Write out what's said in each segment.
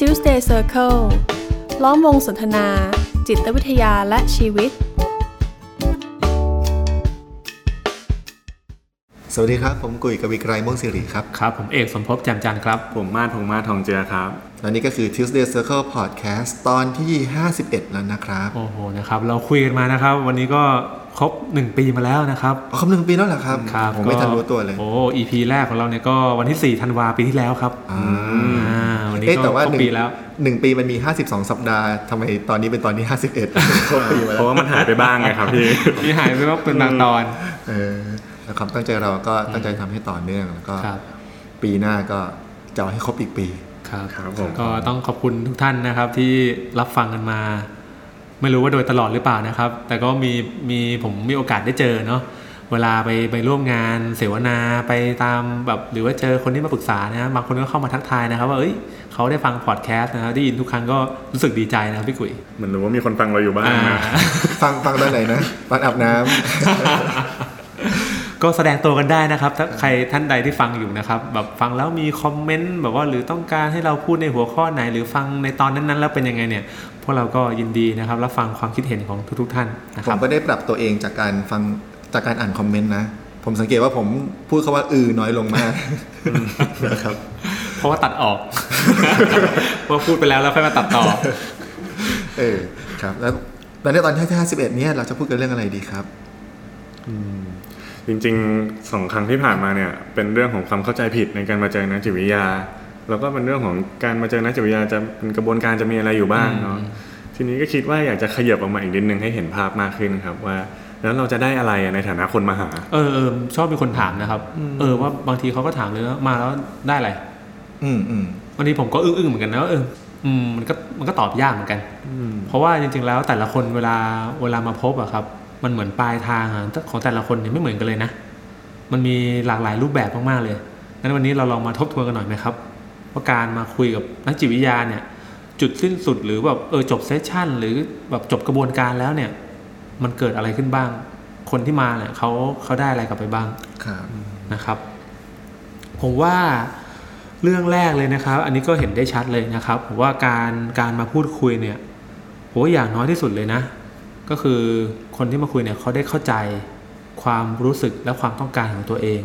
Tuesday Circle ล้อมวงสนทนา จิตวิทยาและชีวิต สวัสดีครับ ผมกุยกวีไกรม่วงสิริครับ ครับ ผมเอกสมภพแจ่มจันทร์ครับ ผมมาดพงษ์มาศทองเจือครับและนี่ก็คือ Tuesday Circle Podcast ตอนที่ 51 แล้วนะครับ โอ้โหนะครับ เราคุยกันมานะครับ วันนี้ก็ ครบ 1 ปีมาแล้วนะครับอ๋อคำหนึ่งปีแล้วเหรอครับครับผมไม่ทันรู้ตัวเลยโอ้ EP แรกของเราเนี่ยก็วันที่4ธันวาปีที่แล้วครับอ่าอ่าวันนี้เอ๊ะก็แต่ว่าครบหนึ่งปีแล้วหนึ่งปีมันมี 52 สัปดาห์ทำไมตอนนี้เป็นตอนที่ 51ครบปีมาเพแล้วราะว่ามันหายไปบ้างไงครับพี่ที่หายไปว่าเป็นบางตอนเออแล้วความตั้งใจเราก็ตั้งใจทำให้ต่อเนื่องแล้วก็ครับปีหน้าก็จะเอาให้ครบอีกปีครับครับผมก็ต้องขอบคุณทุกท่านนะครับที่รับฟังกันมา ไม่รู้ว่าโดยตลอดหรือเปล่านะครับ แต่ก็มีมีผมมีโอกาสได้เจอเนาะเวลาไปไปร่วมงานเสวนาไปตามแบบหรือว่าเจอคนที่มาปรึกษานะบางคนก็เข้ามาทักทายนะครับ ว่าเอ้ยเขาได้ฟังพอดแคสต์นะครับได้ยินทุกครั้งก็รู้สึกดีใจนะครับพี่กุยเหมือนรู้ว่ามีคนฟังเราอยู่บ้างอ่านะฟังฟังตอนไหนนะตอนอาบน้ำ ก็แสดงตัวกันได้นะครับ ถ้าใครท่านใดที่ฟังอยู่นะครับ แบบฟังแล้วมีคอมเมนต์แบบว่าหรือต้องการให้เราพูดในหัวข้อไหน หรือฟังในตอนนั้นๆ แล้วเป็นยังไงเนี่ย พวกเราก็ยินดีนะครับรับฟังความคิดเห็นของทุกๆท่านนะผครัมบก็ได้ปรับตัวเองจากการฟังจากการอ่านคอมเมนต์นะผมสังเกตว่าผมพูดคาว่าอือน้อยลงมากนะครับเพราะว่าตัดออกเพราะพูดไปแล้วแล้วค่อยมาตัดต่อ เออครับ แล้วแล้วในตอนที่51เนี่ยเราจะพูดกันเรื่องอะไรดีครับ จริงๆสองครั้งที่ผ่านมาเนี่ยเป็นเรื่องของความเข้าใจผิดในการมาเจอนักจิตวิทยา แล้วก็เป็นเรื่องของการมาเจอนักจิตวิทยาจะเป็นกระบวนการจะมีอะไรอยู่บ้างเนาะทีนี้ก็คิดว่าอยากจะขยับออกมาอีกนิดนึงให้เห็นภาพมากขึ้นครับว่า แล้วเราจะได้อะไรอะในฐานะคนมาหา เออเออชอบมีคนถามนะครับ เออว่าบางทีเขาก็ถามเลยว่ามาแล้วได้อะไร อืมอืมบางทีผมก็อึ้งๆเหมือนกันนะว่าเอออืมมันก็มันก็ตอบยากเหมือนกันเพราะว่าจริง ๆ แล้วแต่ละคนเวลาเวลามาพบอะครับ มันเหมือนปลายทางอะของแต่ละคนเนี่ยไม่เหมือนกันเลยนะ มันมีหลากหลายรูปแบบมากๆเลยงั้นวันนี้เราลองมาทบทวนกันหน่อยไหมครับว่าการมาคุยกับนักจิตวิทยาเนี่ย จุดสิ้นสุดหรือแบบเออจบเซสชั่น หรือแบบจบกระบวนการแล้วเนี่ย มันเกิดอะไรขึ้นบ้าง คนที่มาเนี่ยเขาเขาได้อะไรกลับไปบ้างครับนะครับ ผมว่าเรื่องแรกเลยนะครับ อันนี้ก็เห็นได้ชัดเลยนะครับผมว่าการการมาพูดคุยเนี่ยผมว่าอย่างน้อยที่สุดเลยนะ ก็คือคนที่มาคุยเนี่ยเขาได้เข้าใจความรู้สึกและความต้องการของตัวเอง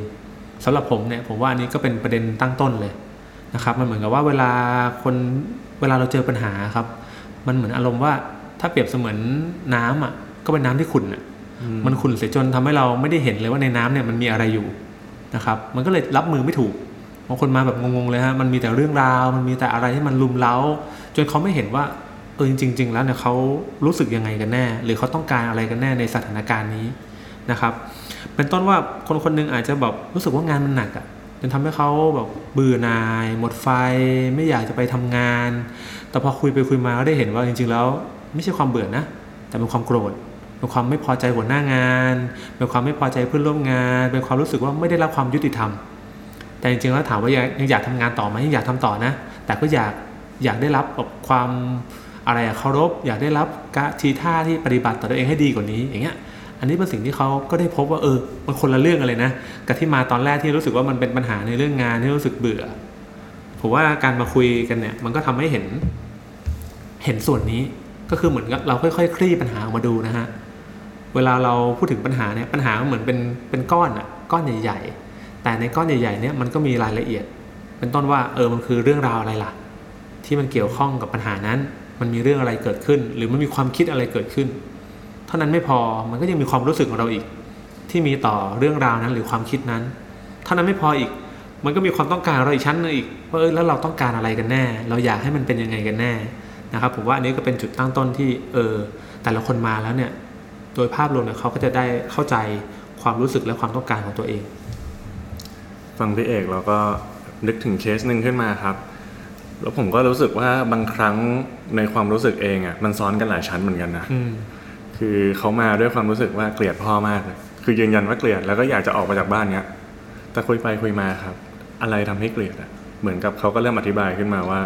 สำหรับผมเนี่ยผมว่าอันนี้ก็เป็นประเด็นตั้งต้นเลยนะครับ มันเหมือนกับว่าเวลาคนเวลาเราเจอปัญหาครับ มันเหมือนอารมณ์ว่าถ้าเปรียบเสมือนน้ำอะก็เป็นน้ำที่ขุ่นอะมันขุ่นเสียจนทำให้เราไม่ได้เห็นเลยว่าในน้ำเนี่ยมันมีอะไรอยู่นะครับ มันก็เลยรับมือไม่ถูกบางคนมาแบบงงๆเลยฮะมันมีแต่เรื่องราว มันมีแต่อะไรที่มันลุมเล้า จนเขาไม่เห็นว่า เออจริง ๆ แล้วเนี่ยเขารู้สึกยังไงกันแน่ หรือเขาต้องการอะไรกันแน่ในสถานการณ์นี้นะครับ เป็นต้นว่าคนคนหนึงอาจจะแบบรู้สึกว่างานมันหนักอะ่ะจนทำให้เขาแบบเบื่อนาย หมดไฟ ไม่อยากจะไปทำงาน แต่พอคุยไปคุยมาก็ได้เห็นว่าจริง ๆ แล้ว ไม่ใช่ความเบื่อนะ แต่เป็นความโกรธเป็นความไม่พอใจหัวหน้างานเป็นความไม่พอใจเพื่อนร่วมงาน เป็นความรู้สึกว่าไม่ได้รับความยุติธรรม แต่จริงๆแล้วถามว่ายังอยากทำงานต่อไหมยังอยากทำต่อนะ แต่ก็อยากอยากได้รับแบบความ อะไรอะเคารพอยากได้รับการทีท่าที่ปฏิบัติต่อตัวเองให้ดีกว่านี้อย่างเงี้ยอันนี้เป็นสิ่งที่เขาก็ได้พบว่าเออมันคนละเรื่องกันเลยนะกับที่มาตอนแรกที่รู้สึกว่ามันเป็นปัญหาในเรื่องงานที่รู้สึกเบื่อผมว่าการมาคุยกันเนี่ยมันก็ทำให้เห็น เห็นส่วนนี้ก็คือเหมือนกับเราค่อยๆคลี่ปัญหาออกมาดูนะฮะเวลาเราพูดถึงปัญหาเนี่ยปัญหาเหมือนเป็นเป็นก้อนอะก้อนใหญ่ ๆ แต่ในก้อนใหญ่ๆเนี่ยมันก็มีรายละเอียด เป็นต้นว่าเออมันคือเรื่องราวอะไรล่ะ ที่มันเกี่ยวข้องกับปัญหานั้น มันมีเรื่องอะไรเกิดขึ้น หรือมันมีความคิดอะไรเกิดขึ้น เท่านั้นไม่พอมันก็ยังมีความรู้สึกของเราอีก ที่มีต่อเรื่องราวนั้นหรือความคิดนั้น เท่านั้นไม่พออีก มันก็มีความต้องการเราอีกชั้นนึงอีกว่าเออแล้วเราต้องการอะไรกันแน่ เราอยากให้มันเป็นยังไงกันแน่นะครับผมว่าอันนี้ก็เป็นจุดตั้งต้นที่เออแต่ละคนมาแล้วเนี่ยโดยภาพรวมเนี่ยเขาก็จะได้เข้าใจความรู้สึกและความต้องการของตัวเอง ฟังพี่เอกเราก็นึกถึงเคสหนึ่งขึ้นมาครับ แล้วผมก็รู้สึกว่าบางครั้งในความรู้สึกเองอะมันซ้อนกันหลายชั้นเหมือนกันนะอืมคือเขามาด้วยความรู้สึกว่าเกลียดพ่อมากเลยคือยืนยันว่าเกลียดแล้วก็อยากจะออกมาจากบ้านเนี้ยแต่คุยไปคุยมาครับ อะไรทำให้เกลียดอะเหมือนกับเขาก็เริ่มอธิบายขึ้นมาว่า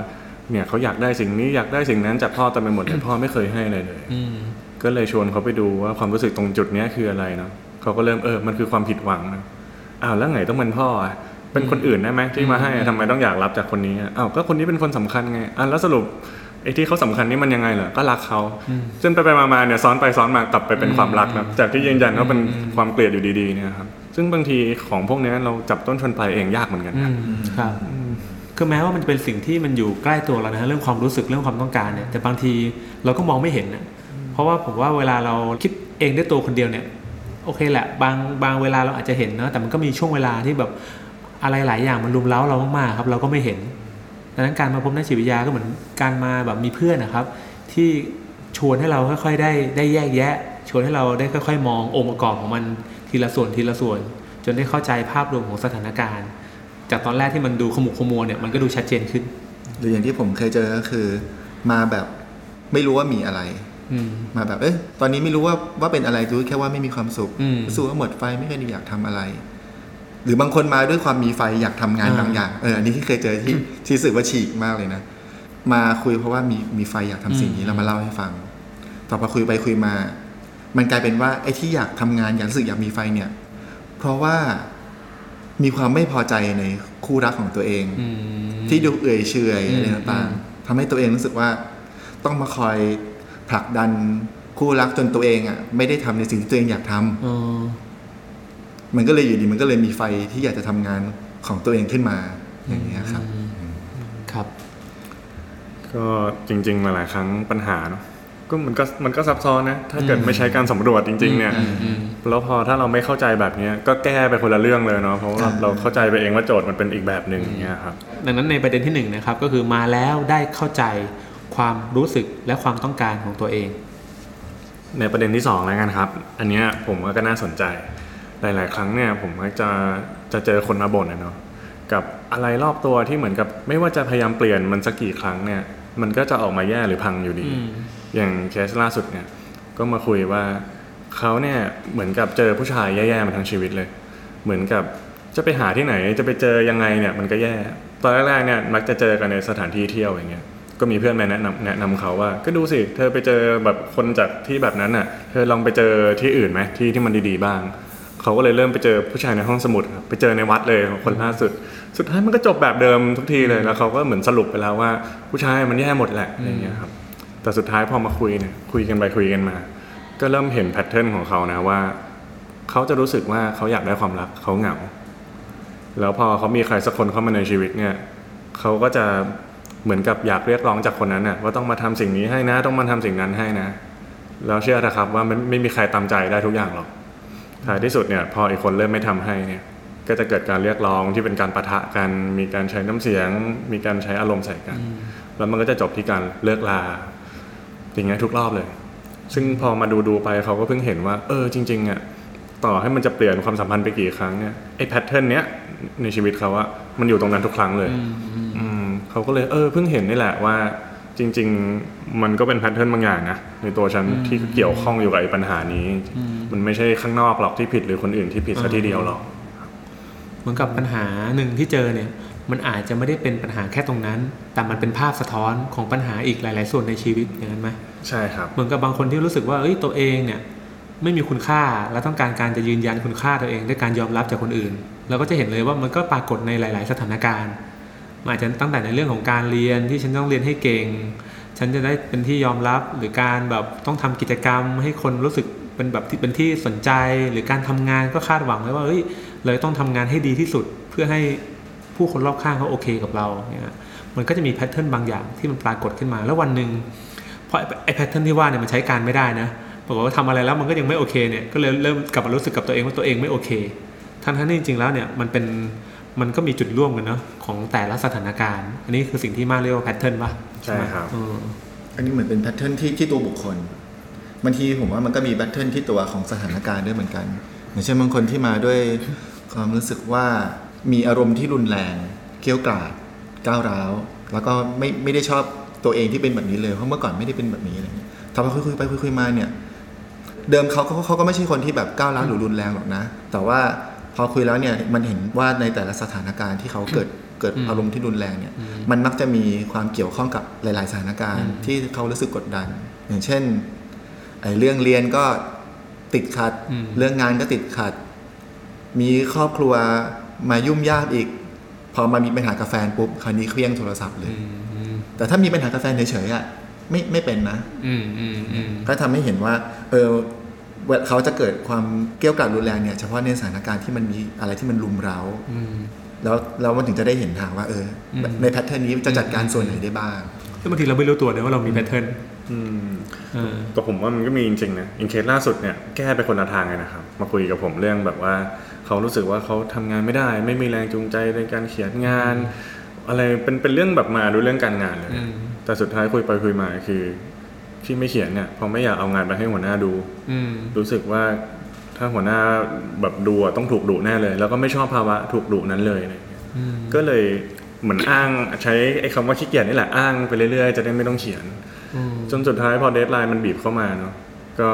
เนี่ยเขาอยากได้สิ่งนี้อยากได้สิ่งนั้นจากพ่อแต่ไปหมดแต่พ่อไม่เคยให้เลยเลยอืมก็เลยชวนเขาไปดูว่าความรู้สึกตรงจุดเนี้ยคืออะไรเนาะเขาก็เริ่มเออมันคือความผิดหวังนะอ้าวแล้วไงต้องเป็นพ่ออะ เป็นคนอื่นได้ไหมที่มาให้ทำไมต้องอยากรับจากคนนี้อะอ้าวก็คนนี้เป็นคนสำคัญไงอะแล้วสรุปไอ้ที่เขาสำคัญนี่มันยังไงเหรอก็รักเขาจนไปไปๆมาๆเนี่ยซ้อนไปซ้อนมากลับไปเป็นความรักนะจากที่ยืนยันว่าเป็นความเกลียดอยู่ดีๆเนี่ยครับซึ่งบางทีของพวกเนี้ยเราจับต้นชนปลายเองยากเหมือนกันอืนะมครับคือแม้ว่ามันจะเป็นสิ่งที่มันอยู่ใกล้ตัวเรานะเรื่องความรู้สึกเรื่องความต้องการเนี่ยแต่บางทีเราก็มองไม่เห็นนะเพราะว่าผมว่าเวลาเราคิดเองด้วยตัวคนเดียวเนี่ยโอเคแหละบางบางเวลาเราอาจจะเห็นเนอะแต่มันก็มีช่วงเวลาที่แบบ อะไรหลายอย่างมันรุมเร้าเรามากๆครับเราก็ไม่เห็นดังนั้นการมาพบนักจิตวิทยาก็เหมือนการมาแบบมีเพื่อนนะครับ ที่ชวนให้เราค่อยๆได้ได้แยกแยะ ชวนให้เราได้ค่อย ๆ มององค์ประกอบของมันทีละส่วนทีละส่วน จนได้เข้าใจภาพรวมของสถานการณ์ จากตอนแรกที่มันดูขมุกขมัวเนี่ยมันก็ดูชัดเจนขึ้นหรืออย่างที่ผมเคยเจอก็คือมาแบบไม่รู้ว่ามีอะไรอืมมาแบบเอ้ยตอนนี้ไม่รู้ว่าว่าเป็นอะไรรู้แค่ว่าไม่มีความสุขอืมรู้สึกว่าหมดไฟไม่เคยอยากทำอะไร หรือบางคนมาด้วยความมีไฟอยากทำงานอ่าบางอย่างเอออันนี้ที่เคยเจอที่ที่รู้สึกว่าฉีกมากเลยนะมาคุยเพราะว่ามีมีไฟอยากทำสิ่งนี้เรามาเล่าให้ฟัง ต่อพอคุยไปคุยมา มันกลายเป็นว่าไอ้ที่อยากทำงานอยากรู้สึกอยากมีไฟเนี่ย เพราะว่ามีความไม่พอใจในคู่รักของตัวเองอืมที่ดูเอื่อยเฉอยอืมอะไรต่างๆทำให้ตัวเองรู้สึกว่า ต้องมาคอยผลักดันคู่รักจนตัวเองอะ ไม่ได้ทำในสิ่งที่ตัวเองอยากทำอ๋อ มันก็เลยอยู่ดีมันก็เลยมีไฟที่อยากจะทำงานของตัวเองขึ้นมาอย่างเงี้ยครับครับ ก็จริงๆหลายๆครั้งปัญหาเนาะก็มันก็มันก็ซับซ้อนนะ ถ้าเกิดไม่ใช้การสำรวจจริง ๆ เนี่ยอืมอืมแล้วพอถ้าเราไม่เข้าใจแบบเนี้ยก็แก้ไปคนละเรื่องเลยเนาะเพราะว่าอ่าเราเข้าใจไปเองว่าโจทย์มันเป็นอีกแบบหนึ่งอย่างเงี้ยครับดังนั้นในประเด็นที่หนึ่งนะครับก็คือมาแล้วได้เข้าใจความรู้สึกและความต้องการของตัวเอง ในประเด็นที่สองแล้วกันครับ อันเนี้ยผมว่าก็น่าสนใจ หลาย ๆ ครั้งเนี่ยผมมักจะจะเจอคนมาบ่นนะเนาะกับอะไรรอบตัวที่เหมือนกับไม่ว่าจะพยายามเปลี่ยนมันสักกี่ครั้งเนี่ย มันก็จะออกมาแย่หรือพังอยู่ดีอืมอย่างเคสล่าสุดเนี่ยก็มาคุยว่าเขาเนี่ยเหมือนกับเจอผู้ชายแย่ๆมาทั้งชีวิตเลย เหมือนกับจะไปหาที่ไหนจะไปเจอยังไงเนี่ยมันก็แย่ ตอนแรกๆเนี่ยมักจะเจอกันในสถานที่เที่ยวอย่างเงี้ยก็มีเพื่อนมาแนะนำแนะนำเขาว่า ก็ดูสิ เธอไปเจอแบบคนจากที่แบบนั้นน่ะ เธอลองไปเจอที่อื่นไหมที่ที่มันดีๆบ้าง เขาก็เลยเริ่มไปเจอผู้ชายในห้องสมุดครับไปเจอในวัดเลยคนล่าสุด สุดท้ายมันก็จบแบบเดิมทุกทีเลยแล้วเขาก็เหมือนสรุปไปแล้วว่า ผู้ชายมันแย่หมดแหละอะไรอย่างเงี้ยครับแต่สุดท้ายพอมาคุยเนี่ยคุยกันไปคุยกันมา ก็เริ่มเห็นแพทเทิร์นของเขานะว่าเขาจะรู้สึกว่าเขาอยากได้ความรักเขาเหงา แล้วพอเขามีใครสักคนเข้ามาในชีวิตเนี่ยเขาก็จะเหมือนกับอยากเรียกร้องจากคนนั้นน่ะว่าต้องมาทำสิ่งนี้ให้นะ ต้องมาทำสิ่งนั้นให้นะ แล้วเชื่อเถอะครับว่ามันไม่มีใครตามใจได้ทุกอย่างหรอก ท้ายที่สุดเนี่ยพออีกคนเริ่มไม่ทำให้เนี่ยก็จะเกิดการเรียกร้องที่เป็นการปะทะกัน มีการใช้น้ำเสียง มีการใช้อารมณ์ใส่กัน แล้วมันก็จะจบที่การเลิกลาอย่างเงี้ยทุกรอบเลย ซึ่งพอมาดูดูๆไปเขาก็เพิ่งเห็นว่า เออจริงๆอะต่อให้มันจะเปลี่ยนความสัมพันธ์ไปกี่ครั้งเนี่ยไอ้แพทเทิร์นเนี้ยในชีวิตเขาอะมันอยู่ตรงนั้นทุกครั้งเลยอืมเขาก็เลยเออเพิ่งเห็นนี่แหละว่า จริง ๆ มันก็เป็นแพทเทิร์นบางอย่างนะในตัวฉันที่เกี่ยวข้องอยู่กับไอ้ปัญหานี้ มันไม่ใช่ข้างนอกหรอกที่ผิดหรือคนอื่นที่ผิดซะทีเดียวหรอกเหมือนกับปัญหาหนึ่งที่เจอเนี่ย มันอาจจะไม่ได้เป็นปัญหาแค่ตรงนั้น แต่มันเป็นภาพสะท้อนของปัญหาอีกหลาย ๆ ส่วนในชีวิตอย่างนั้นไหมใช่ครับ เหมือนกับบางคนที่รู้สึกว่าเอ้ยตัวเองเนี่ยไม่มีคุณค่าและต้องการการจะยืนยันคุณค่าตัวเองด้วยการยอมรับจากคนอื่น เราก็จะเห็นเลยว่ามันก็ปรากฏในหลาย ๆ สถานการณ์มัน อาจจะตั้งแต่ในเรื่องของการเรียนที่ฉันต้องเรียนให้เก่ง ฉันจะได้เป็นที่ยอมรับหรือการแบบต้องทำกิจกรรม ให้คนรู้สึกเป็นแบบที่เป็นที่สนใจ หรือการทำงานก็คาดหวังไว้ว่าเอ้ยเลยต้องทำงานให้ดีที่สุดเพื่อให้ผู้คนรอบข้างเขาโอเคกับเราเนี่ยมันก็จะมี pattern บางอย่างที่มันปรากฏขึ้นมา แล้ววันหนึ่งเพราะไอ้ pattern ที่ว่าเนี่ยมันใช้การไม่ได้นะบอกว่าทำอะไรแล้วมันก็ยังไม่โอเคเนี่ยก็เลยเริ่มกลับมารู้สึกกับตัวเองว่าตัวเองไม่โอเคทั้งทั้งที่จริงๆแล้วเนี่ยมันเป็น มันก็มีจุดร่วมกันเนาะของแต่ละสถานการณ์ อันนี้คือสิ่งที่มาเรียกว่า pattern ป่ะใช่ครับเอออันนี้เหมือนเป็น pattern ที่ที่ตัวบุคคลบางทีผมว่ามันก็มี pattern ที่ตัวของสถานการณ์ด้วยเหมือนกันอย่างเช่นบางคนที่มาด้วยความรู้สึกว่ามีอารมณ์ที่รุนแรงเกรี้ยวกราดก้าวร้าว แล้วก็ไม่ไม่ได้ชอบตัวเองที่เป็นแบบนี้เลยเพราะเมื่อก่อนไม่ได้เป็นแบบนี้อะไรเงี้ยทำไปคุยคุยๆไปคุยคุยๆมาเนี่ย เดิมเขาเขาเขาก็ไม่ใช่คนที่แบบก้าวร้าวหรือรุนแรงหรอกนะ แต่ว่า พอคุยแล้วเนี่ยมันเห็นว่าในแต่ละสถานการณ์ที่เขาเกิดเกิดอารมณ์ที่รุนแรงเนี่ยมันมักจะมีความเกี่ยวข้องกับหลาย ๆ สถานการณ์ที่เขารู้สึกกดดัน อย่างเช่นไอ้เรื่องเรียนก็ติดขัดอืมเรื่องงานก็ติดขัด มีครอบครัวมายุ่มยากอีก พอมามีปัญหากับแฟนปุ๊บคราวนี้เคลี้ยงโทรศัพท์เลยอืมอืมแต่ถ้ามีปัญหากับแฟนเฉยๆอะไม่ไม่เป็นนะอืมอืมอืมก็ทำให้เห็นว่า เออ เวลาเขาจะเกิดความเกรี้ยวกราดรุนแรงเนี่ยเฉพาะในสถานการณ์ที่มันมีอะไรที่มันรุมเร้าอืมแล้วแล้วมันถึงจะได้เห็นทางว่าเอออมใน pattern นี้จะจัดการส่วนไหนได้บ้างซึ่งบางทีเราไม่รู้ตัวเลยว่าเรามี pattern อืมเออแต่ผมว่ามันก็มีจริงๆนะ in case ล่าสุดเนี่ยแก้ไปคนละทางเลยนะครับ มาคุยกับผมเรื่องแบบว่าเขารู้สึกว่าเขาทำงานไม่ได้ ไม่มีแรงจูงใจในการเขียนงาน อะไรเป็นเป็นเรื่องแบบมาดูเรื่องการงานเลยอืมแต่สุดท้ายคุยไปคุยมาคือ ที่ไม่เขียนเนี่ยเพราะไม่อยากเอางานไปให้หัวหน้าดู อืมรู้สึกว่าถ้าหัวหน้าแบบดูอะต้องถูกดุแน่เลย แล้วก็ไม่ชอบภาวะถูกดุนั้นเลยอะไรอย่างเงี้ยอืมก็เลยเหมือนอ้างใช้ไอ้คำว่าขี้เกียจนี่แหละอ้างไปเรื่อยๆ จะได้ไม่ต้องเขียนอืมจนสุดท้ายพอเดทไลน์มันบีบเข้ามาเนาะก็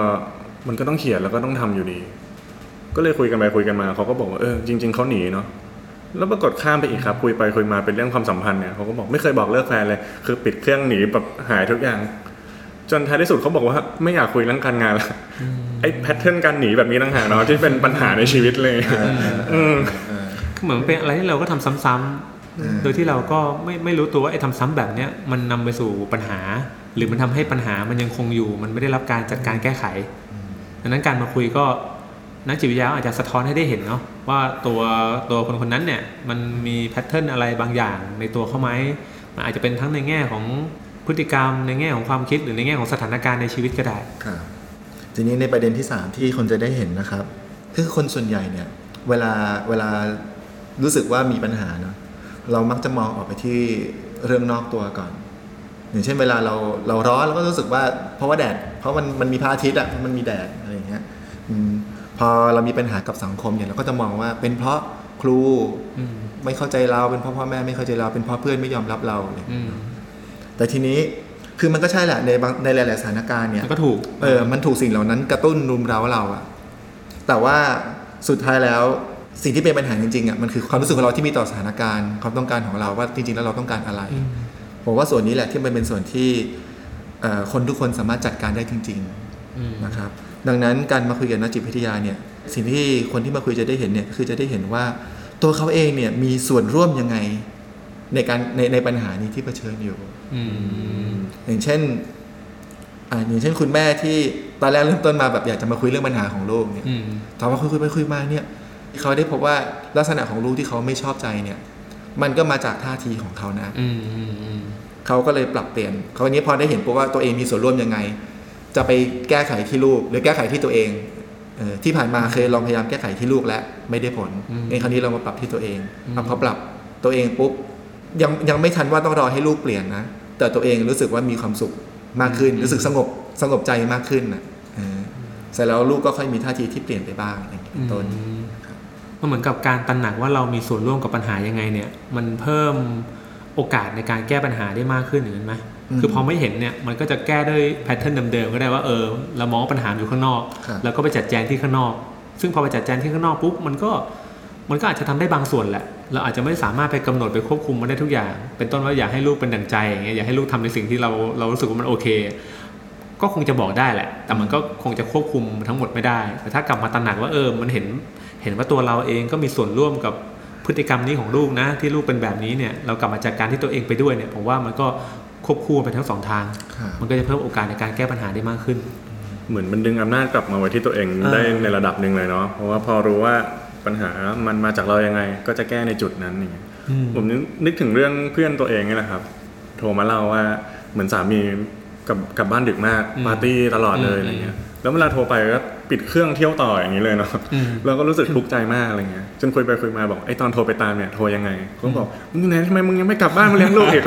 มันก็ต้องเขียนแล้วก็ต้องทำอยู่ดี ก็เลยคุยกันไปคุยกันมาเขาก็บอกว่าเออจริง ๆเขาหนีเนาะแล้วปรากฏข้ามไปอีกครับคุยไปคุยมาเป็นเรื่องความสัมพันธ์เนี่ยเขาก็บอกไม่เคยบอกเลิกแฟนเลย คือปิดเครื่องหนีแบบหายทุกอย่าง จนท้ายที่สุดเขาบอกว่าไม่อยากคุยเรื่องการงานละไอ้แพทเทิร์นการหนีแบบนี้ต่างหากเนาะที่เป็นปัญหาในชีวิตเลยอืมเหมือนเป็นอะไรที่เราก็ทำซ้ำๆโดยที่เราก็ไม่ไม่รู้ตัวว่าไอ้ทำซ้ำแบบเนี้ยมันนำไปสู่ปัญหา หรือมันทำให้ปัญหามันยังคงอยู่ มันไม่ได้รับการจัดการแก้ไขดังนั้นการมาคุยก็นักจิตวิทยาอาจจะสะท้อนให้ได้เห็นเนาะว่าตัวตัวคนคนนั้นเนี่ยมันมีแพทเทิร์นอะไรบางอย่างในตัวเขาไหมมันอาจจะเป็นทั้งในแง่ของ พฤติกรรมในแง่ของความคิดหรือในแง่ของสถานการณ์ในชีวิตก็ได้ครับทีนี้ในประเด็นที่สามที่คนจะได้เห็นนะครับคือคนส่วนใหญ่เนี่ยเวลาเวลารู้สึกว่ามีปัญหาเนาะเรามักจะมองออกไปที่เรื่องนอกตัวก่อน อย่างเช่นเวลาเราเราร้อนเราก็รู้สึกว่าเพราะว่าแดด เพราะมันมันมีพระอาทิตย์อะมันมีแดดอะไรอย่างเงี้ยอืมพอเรามีปัญหากับสังคมเนี่ยเราก็จะมองว่าเป็นเพราะครูอืมไม่เข้าใจเราเป็นเพราะพ่อแม่ไม่เข้าใจเราเป็นเพราะเพื่อนไม่ยอมรับเราอะไรอย่างอืเงี้ยม แต่ทีนี้คือมันก็ใช่แหละในบางในหลาย ๆ สถานการณ์เนี่ยมันก็ถูกเออมันถูกสิ่งเหล่านั้นกระตุ้นรุมเร้าเราอะแต่ว่าสุดท้ายแล้วสิ่งที่เป็นปัญหาจริงๆอะมันคือความรู้สึกของเราที่มีต่อสถานการณ์ความต้องการของเราว่าจริง ๆ แล้วเราต้องการอะไรอืมผมว่าส่วนนี้แหละที่มันเป็นส่วนที่เอ่อคนทุกคนสามารถจัดการได้จริงอืมๆนะครับ ดังนั้นการมาคุยกับนักจิตวิทยาเนี่ยสิ่งที่คนที่มาคุยจะได้เห็นเนี่ยคือจะได้เห็นว่าตัวเขาเองเนี่ยมีส่วนร่วมยังไง ในการในในปัญหานี้ที่เผชิญอยู่อืมอย่างเช่นอ่าอย่างเช่นคุณแม่ที่ตอนแรกเริ่มต้นมาแบบอยากจะมาคุยเรื่องปัญหาของลูกเนี่ยอืมตอนมาคุยคุยไปคุยมาเนี่ยเขาได้พบว่าลักษณะของลูกที่เขาไม่ชอบใจเนี่ย มันก็มาจากท่าทีของเขานะอืมอืมอืมเขาก็เลยปรับเปลี่ยนเขาวันนี้พอได้เห็นปุ๊บว่าตัวเองมีส่วนร่วมยังไง จะไปแก้ไขที่ลูก หรือแก้ไขที่ตัวเองเออที่ผ่านมาเคยลองพยายามแก้ไขที่ลูกแล้วไม่ได้ผลในครั้งนี้เรามาปรับที่ตัวเองเอาพอปรับตัวเองปุ๊บ ยังยังไม่ทันว่าต้องรอให้ลูกเปลี่ยนนะ แต่ตัวเองรู้สึกว่ามีความสุขมากขึ้น รู้สึกสงบสงบใจมากขึ้นนะเออเสร็จแล้วลูกก็ค่อยมีท่าทีที่เปลี่ยนไปบ้างอย่างนี้เป็นต้นมันเหมือนกับการตระหนักว่าเรามีส่วนร่วมกับปัญหายังไงเนี่ย มันเพิ่มโอกาสในการแก้ปัญหาได้มากขึ้นอย่างนั้นไหมอืมคือพอไม่เห็นเนี่ยมันก็จะแก้ด้วยแพทเทิร์นเดิมๆก็ได้ว่าเออเรามองว่าปัญหาอยู่ข้างนอกครับแล้วก็ไปจัดแจงที่ข้างนอก ซึ่งพอไปจัดแจงที่ข้างนอกปุ๊บมันก็ มันก็อาจจะทำได้บางส่วนแหละ เราอาจจะไม่สามารถไปกำหนดไปควบคุมมันได้ทุกอย่าง เป็นต้นว่าอยากให้ลูกเป็นดั่งใจอย่างเงี้ยอยากให้ลูกทำในสิ่งที่เราเรารู้สึกว่ามันโอเค ก็คงจะบอกได้แหละ แต่มันก็คงจะควบคุมทั้งหมดไม่ได้ แต่ถ้ากลับมาตระหนักว่าเออ มันเห็นเห็นว่าตัวเราเองก็มีส่วนร่วมกับพฤติกรรมนี้ของลูกนะ ที่ลูกเป็นแบบนี้เนี่ยเรากลับมาจัดการที่ตัวเองไปด้วยเนี่ยผมว่ามันก็ควบคู่ไปทั้งสองทางครับมันก็จะเพิ่มโอกาสในการแก้ปัญหาได้มากขึ้น เหมือนมันดึงอำนาจกลับมาไว้ที่ตัวเองอ่าได้ในระดับหนึ่งเลยเนาะเพราะว่าพอรู้ว่า ปัญหามันมาจากเรายังไง ก็จะแก้ในจุดนั้นอย่างเงี้ยอืมผมนึกนึกถึงเรื่องเพื่อนตัวเองนี่แหละครับ โทรมาเล่าว่าเหมือนสามีกลับกลับบ้านดึกมากอืมปาร์ตี้ตลอดเลยอืมอะไรเงี้ยแล้วเวลาโทรไปก็ปิดเครื่องเที่ยวต่ออย่างนี้เลยเนาะอืมเราก็รู้สึกทุกข์ใจมากอะไรเงี้ยจนคุยไปคุยมาบอกไอ้ตอนโทรไปตามเนี่ยโทรยังไงเขาบอกมึงไหนทำไมมึงยังไม่กลับบ้านมาเลี้ยงลูกอีก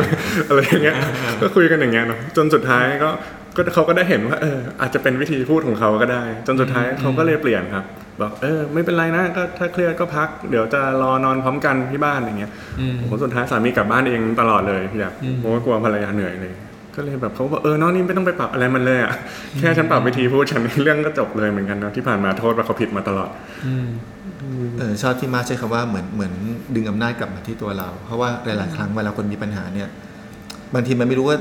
อะไรอย่างเงี้ยก็คุยกันอย่างเงี้ยเนาะจนสุดท้ายก็ก็เขาก็ได้เห็นว่าเอออาจจะเป็นวิธีพูดของเขาก็ได้ จนสุดท้ายเขาก็เลยเปลี่ยนครับ บอกเออไม่เป็นไรนะก็ถ้าเครียดก็พัก เดี๋ยวจะรอนอนพร้อมกันที่บ้านอย่างเงี้ยอืมผมสุดท้ายสามีกลับบ้านเองตลอดเลยอยากอืมเพราะว่ากลัวภรรยาเหนื่อยเลยก็เลยแบบเขาบอกเออน้องนี่ไม่ต้องไปปรับอะไรมันเลยอะแค่ฉันปรับวิธีพูดฉันเรื่องก็จบเลยเหมือนกันเนาะที่ผ่านมาโทษว่าเขาผิดมาตลอดอืมเออชอบที่มาใช้คำว่าเหมือนเหมือนดึงอำนาจกลับมาที่ตัวเรา เพราะว่าหลายๆครั้งเวลาคนมีปัญหาเนี่ย บางทีมันไม่รู้ว่า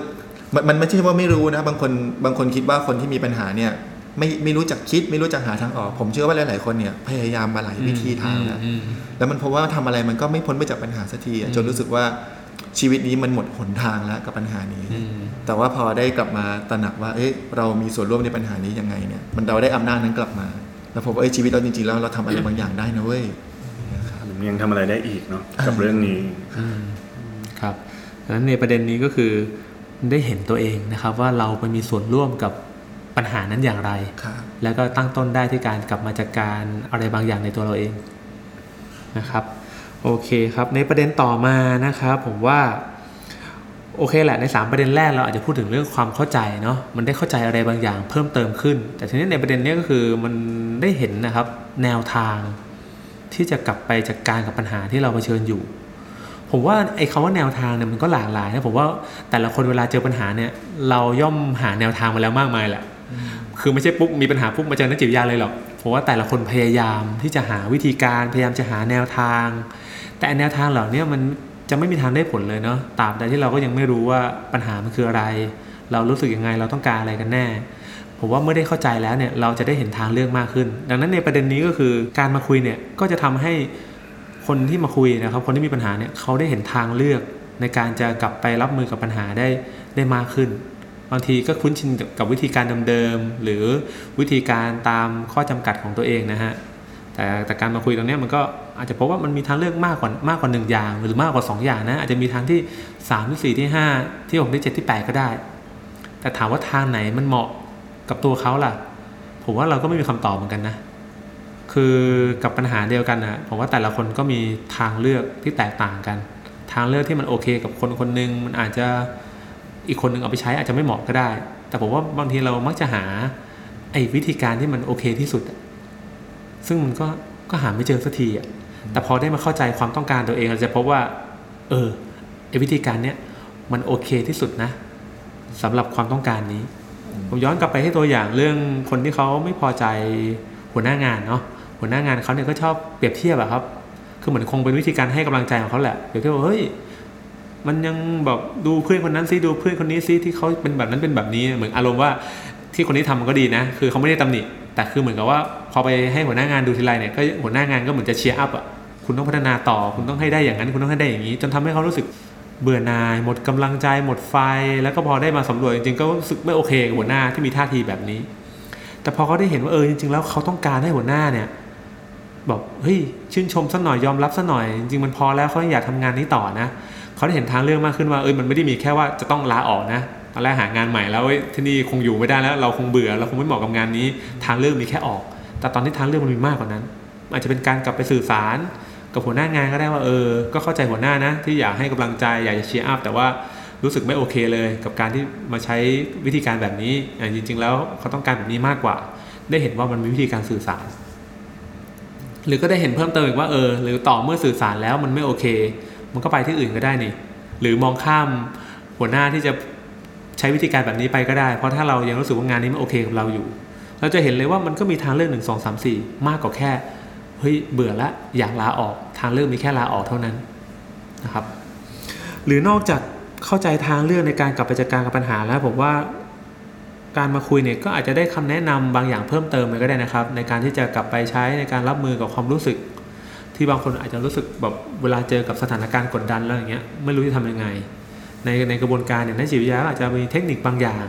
มันมันไม่ใช่ว่าไม่รู้นะบางคนบางคนคิดว่าคนที่มีปัญหาเนี่ย ไม่ไม่รู้จักคิด ไม่รู้จักหาทางออก ผมเชื่อว่าหลาย ๆ คนเนี่ยพยายามมาหลายวิธีทางแล้วอืมแล้วมันพบว่าทำอะไรมันก็ไม่พ้นไปจากปัญหาสักทีอะจนรู้สึกว่าชีวิตนี้มันหมดหนทางแล้วกับปัญหานี้อืมแต่ว่าพอได้กลับมาตระหนักว่า เอ๊ะเรามีส่วนร่วมในปัญหานี้ยังไงเนี่ย มันเราได้อำนาจนั้นกลับมา แล้วผมว่าเอ้ยชีวิตเราจริง ๆ แล้วเราทำอะไรบางอย่างได้นะเว้ยยังทำอะไรได้อีกเนาะกับเรื่องนี้ครับดังนั้นในประเด็นนี้ก็คือได้เห็นตัวเองนะครับว่าเราไปมีส่วนร่วมกับ ปัญหานั้นอย่างไรครับแล้วก็ตั้งต้นได้ที่การกลับมาจัดการอะไรบางอย่างในตัวเราเองนะครับโอเคครับในประเด็นต่อมานะครับผมว่าโอเคแหละใน 3 ประเด็นแรกเราอาจจะพูดถึงเรื่องความเข้าใจเนาะมันได้เข้าใจอะไรบางอย่างเพิ่มเติมขึ้น แต่ทีนี้ในประเด็นเนี้ยก็คือมันได้เห็นนะครับแนวทางที่จะกลับไปจัดการกับปัญหาที่เราเผชิญอยู่ ผมว่าไอ้คำว่าแนวทางเนี่ยมันก็หลากหลายนะผมว่าแต่ละคนเวลาเจอปัญหาเนี่ยเราย่อมหาแนวทางมาแล้วมากมายแหละ คือไม่ใช่ปุ๊บมีปัญหาปุ๊บมาเจอนักจิตวิทยาเลยหรอกผมว่าแต่ละคนพยายามที่จะหาวิธีการพยายามจะหาแนวทาง แต่แนวทางเหล่านี้มันจะไม่มีทางได้ผลเลยเนาะตราบใดที่เราก็ยังไม่รู้ว่าปัญหามันคืออะไร เรารู้สึกยังไงเราต้องการอะไรกันแน่ผมว่าเมื่อได้เข้าใจแล้วเนี่ยเราจะได้เห็นทางเลือกมากขึ้น ดังนั้นในประเด็นนี้ก็คือการมาคุยเนี่ยก็จะทำให้คนที่มาคุยนะครับ คนที่มีปัญหาเนี่ยเขาได้เห็นทางเลือกในการจะกลับไปรับมือกับปัญหาได้ได้มากขึ้น บางทีก็คุ้นชินกับวิธีการเดิมๆหรือวิธีการตามข้อจำกัดของตัวเองนะฮะแต่แต่การมาคุยตรงนี้มันก็อาจจะพบว่ามันมีทางเลือกมากกว่ามากกว่าหนึ่งอย่าง หรือมากกว่าสองอย่างนะอาจจะมีทางที่สามที่สี่ที่ห้าที่หกที่เจ็ดที่แปดก็ได้ แต่ถามว่าทางไหนมันเหมาะกับตัวเขาล่ะ ผมว่าเราก็ไม่มีคำตอบเหมือนกันนะ คือกับปัญหาเดียวกันนะผมว่าแต่ละคนก็มีทางเลือกที่แตกต่างกัน ทางเลือกที่มันโอเคกับคนคนหนึงมันอาจจะ อีกคนหนึ่งเอาไปใช้อาจจะไม่เหมาะก็ได้ แต่ผมว่าบางทีเรามักจะหาไอ้วิธีการที่มันโอเคที่สุด ซึ่งมันก็ก็หาไม่เจอสักทีอะแต่พอได้มาเข้าใจความต้องการตัวเองเราจะพบว่า เออไอ้วิธีการเนี้ยมันโอเคที่สุดนะสำหรับความต้องการนี้ ผมย้อนกลับไปให้ตัวอย่างเรื่องคนที่เขาไม่พอใจหัวหน้างานเนาะหัวหน้างานเขาเนี่ยก็ชอบเปรียบเทียบอะครับ คือเหมือนคงเป็นวิธีการให้กำลังใจของเขาแหละเปรียบเทียบว่าเฮ้ย มันยังแบบดูเพื่อนคนนั้นซิดูเพื่อนคนนี้ซิที่เขาเป็นแบบนั้นเป็นแบบนี้เหมือนอารมณ์ว่าที่คนนี้ทำมันก็ดีนะ คือเขาไม่ได้ตำหนิแต่คือเหมือนกับว่าพอไปให้หัวหน้างานดูทีไรเนี่ยก็หัวหน้างานก็เหมือนจะเชียร์อัพอะคุณต้องพัฒนาต่อ คุณต้องให้ได้อย่างนั้น คุณต้องให้ได้อย่างนี้ จนทำให้เขารู้สึกเบื่อหน่าย หมดกำลังใจ หมดไฟ แล้วก็พอได้มาสำรวจจริงๆก็รู้สึกไม่โอเคกับหัวหน้าที่มีท่าทีแบบนี้ แต่พอเขาได้เห็นว่าเออจริง ๆ แล้วเขาต้องการให้หัวหน้าเนี่ยบอกเฮ้ยชื่นชมสักหน่อยยอมรับสักหน่อย จริงๆมันพอแล้วเขาอยากทำงานนี้ต่อนะ เขาได้เห็นทางเลือกมากขึ้นว่าเออมันไม่ได้มีแค่ว่าจะต้องลาออกนะตอนแรกหางานใหม่แล้วที่นี่คงอยู่ไม่ได้แล้วเราคงเบื่อเราคงไม่เหมาะกับงานนี้ ทางเลือกมีแค่ออก แต่ตอนที่ทางเลือกมันมีมากกว่านั้น อาจจะเป็นการกลับไปสื่อสารกับหัวหน้างานก็ได้ว่าเออ ก็เข้าใจหัวหน้านะ ที่อยากให้กำลังใจอยากจะเชียร์อัพแต่ว่ารู้สึกไม่โอเคเลย กับการที่มาใช้วิธีการแบบนี้อะจริง ๆ แล้วเขาต้องการแบบนี้มากกว่า ได้เห็นว่ามันมีวิธีการสื่อสาร หรือก็ได้เห็นเพิ่มเติมอีกว่าเออ หรือต่อเมื่อสื่อสารแล้วมันไม่โอเค มันก็ไปที่อื่นก็ได้นี่ หรือมองข้ามหัวหน้าที่จะใช้วิธีการแบบนี้ไปก็ได้ เพราะถ้าเรายังรู้สึกว่างานนี้มันโอเคกับเราอยู่ เราจะเห็นเลยว่ามันก็มีทางเลือกหนึ่งสองสามสี่มากกว่าแค่เฮ้ยเบื่อละอยากลาออกทางเลือกมีแค่ลาออกเท่านั้นนะครับหรือนอกจากเข้าใจทางเลือกในการกลับไปจัดการกับปัญหาแล้วผมว่าการมาคุยเนี่ยก็อาจจะได้คำแนะนำบางอย่างเพิ่มเติมไปก็ได้นะครับ ในการที่จะกลับไปใช้ในการรับมือกับความรู้สึก ที่บางคนอาจจะรู้สึกแบบเวลาเจอกับสถานการณ์กดดันแล้วอย่างเงี้ยไม่รู้จะทำยังไง ในในกระบวนการเนี่ยนักจิตวิทยาอาจจะมีเทคนิคบางอย่าง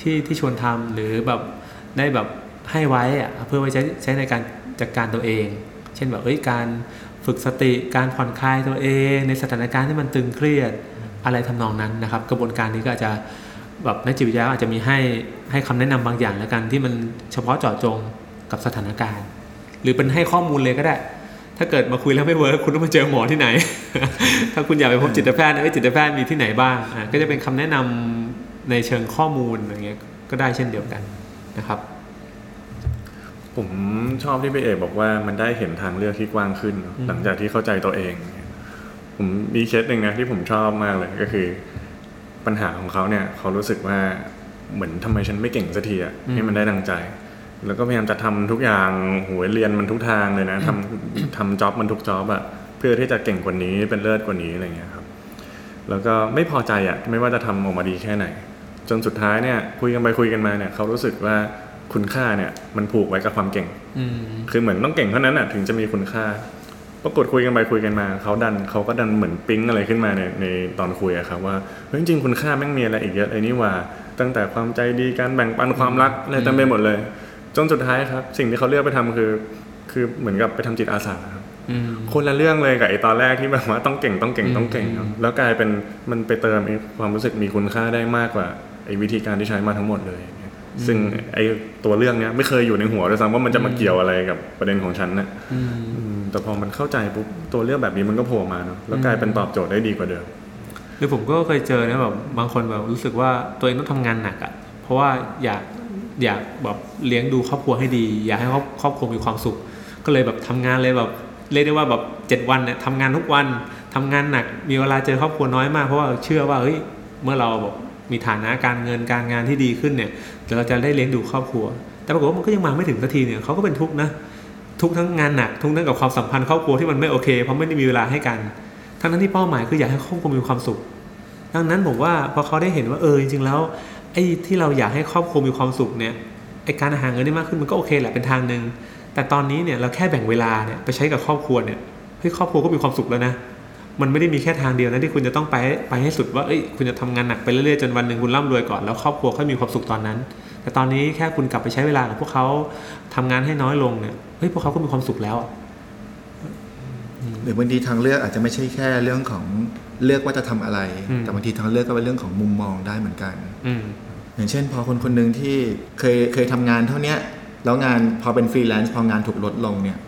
ที่ที่ชวนทำหรือแบบได้แบบให้ไว้อะเพื่อไว้ใช้ใช้ในการจัดการตัวเอง เช่นแบบเอ้ยการฝึกสติการผ่อนคลายตัวเอง ในสถานการณ์ที่มันตึงเครียดอะไรทำนองนั้นนะครับ กระบวนการนี้ก็อาจจะแบบนักจิตวิทยาอาจจะมีให้ให้คำแนะนำบางอย่างแล้วกันที่มันเฉพาะเจาะจงกับสถานการณ์ หรือเป็นให้ข้อมูลเลยก็ได้ ถ้าเกิดมาคุยแล้วไม่เวิร์คคุณต้องมาเจอหมอที่ไหน ถ้าคุณอยากไปพบจิตแพทย์เนี่ยเอ้ยจิตแพทย์มีที่ไหนบ้างอะก็จะเป็นคำแนะนำในเชิงข้อมูลอย่างเงี้ยก็ได้เช่นเดียวกันนะครับ ผมชอบที่พี่เอกบอกว่ามันได้เห็นทางเลือกที่กว้างขึ้นเนอะอืมหลังจากที่เข้าใจตัวเอง ผมมีเคสหนึ่งนะที่ผมชอบมากเลยก็คือ ปัญหาของเขาเนี่ย เขารู้สึกว่าเหมือนทำไมฉันไม่เก่งสักทีอะให้มันได้ดังใจ แล้วก็พยายามจะทำทุกอย่างโหยเรียนมันทุกทางเลยนะทำทำจ็อบมันทุกจ็อบอะเพื่อที่จะเก่งกว่านี้เป็นเลิศกว่านี้อะไรเงี้ยครับ แล้วก็ไม่พอใจอะไม่ว่าจะทำออกมาดีแค่ไหน จนสุดท้ายเนี่ยคุยกันไปคุยกันมาเนี่ยเขารู้สึกว่าคุณค่าเนี่ยมันผูกไว้กับความเก่งอืมคือเหมือนต้องเก่งเท่านั้นอะถึงจะมีคุณค่าปรากฏคุยกันไปคุยกันมาเขาดันเขาก็ดันเหมือนปิ๊งอะไรขึ้นมาในในตอนคุยอะครับว่าเฮ้ยจริงๆคุณค่าแม่งมีอะไรอีกเยอะเลยนี่หว่า ตั้งแต่ความใจดีการแบ่งปันความรักอะไรเต็มไปหมดเลย จนสุดท้ายครับ สิ่งที่เขาเลือกไปทำคือ คือเหมือนกับไปทำจิตอาสาครับอืมคนละเรื่องเลยกับไอ้ตอนแรกที่แบบว่าต้องเก่งต้องเก่งต้องเก่งครับแล้วกลายเป็นมันไปเติมไอ้ความรู้สึกมีคุณค่าได้มากกว่าไอ้วิธีการที่ใช้มาทั้งหมดเลยอย่างเงี้ยซึ่งไอ้ตัวเรื่องเนี้ยไม่เคยอยู่ในหัวด้วยซ้ำว่ามันจะมาเกี่ยวอะไรกับประเด็นของฉันนะอืมอืมแต่พอมันเข้าใจปุ๊บตัวเลือกแบบนี้มันก็โผล่มาเนาะแล้วกลายเป็นตอบโจทย์ได้ดีกว่าเดิมคือผมก็เคยเจอนะแบบบางคนแบบรู้สึกว่าตัวเองต้องทำงานหนักอะ่ะเพราะว่าอยาก อยากแบบเลี้ยงดูครอบครัวให้ดี อยากให้ครอบครอบครัวมีความสุข ก็เลยแบบทำงานเลยแบบเรียกได้ว่าแบบเจ็ดวันเนี่ยทำงานทุกวันทำงานหนักมีเวลาเจอครอบครัวน้อยมากเพราะว่าเชื่อว่าเฮ้ยเมื่อเราแบบมีฐานะการเงินการงานที่ดีขึ้นเนี่ยเดี๋ยวเราจะได้เลี้ยงดูครอบครัว แต่ปรากฏว่ามันก็ยังมาไม่ถึงสักทีเนี่ยเขาก็เป็นทุกข์นะทุกข์ทั้งงานหนักทุกข์ทั้งกับความสัมพันธ์ครอบครัวที่มันไม่โอเคเพราะไม่ได้มีเวลาให้กัน ทั้งนั้นที่เป้าหมายคืออยากให้ครอบครัวมีความสุข ดังนั้นผมว่าพอเขาได้เห็นว่าเออจริงๆแล้ว ไอ้ที่เราอยากให้ครอบครัวมีความสุขเนี่ยไอ้การหาเงินได้มากขึ้นมันก็โอเคแหละเป็นทางหนึ่งแต่ตอนนี้เนี่ยเราแค่แบ่งเวลาเนี่ยไปใช้กับครอบครัวเนี่ยเฮ้ยครอบครัวก็มีความสุขแล้วนะมันไม่ได้มีแค่ทางเดียวนะที่คุณจะต้องไปไปให้สุดว่าเอ้ยคุณจะทำงานหนักไปเรื่อยๆจนวันหนึ่งคุณร่ำรวยก่อนแล้วครอบครัวค่อยมีความสุขตอนนั้น แต่ตอนนี้แค่คุณกลับไปใช้เวลากับพวกเขาทำงานให้น้อยลงเนี่ยเฮ้ยพวกเขาก็มีความสุขแล้ว หรือบางทีทางเลือกอาจจะไม่ใช่แค่เรื่องของเลือกว่าจะทำอะไรอืมแต่บางทีทางเลือกก็เป็นเรื่องของมุมมองได้เหมือนกันอืมอย่างเช่น พอคนคนหนึ่งที่เคยเคยทำงานเท่าเนี้ยแล้วงานพอเป็นฟรีแลนซ์พองานถูกลดลงเนี่ย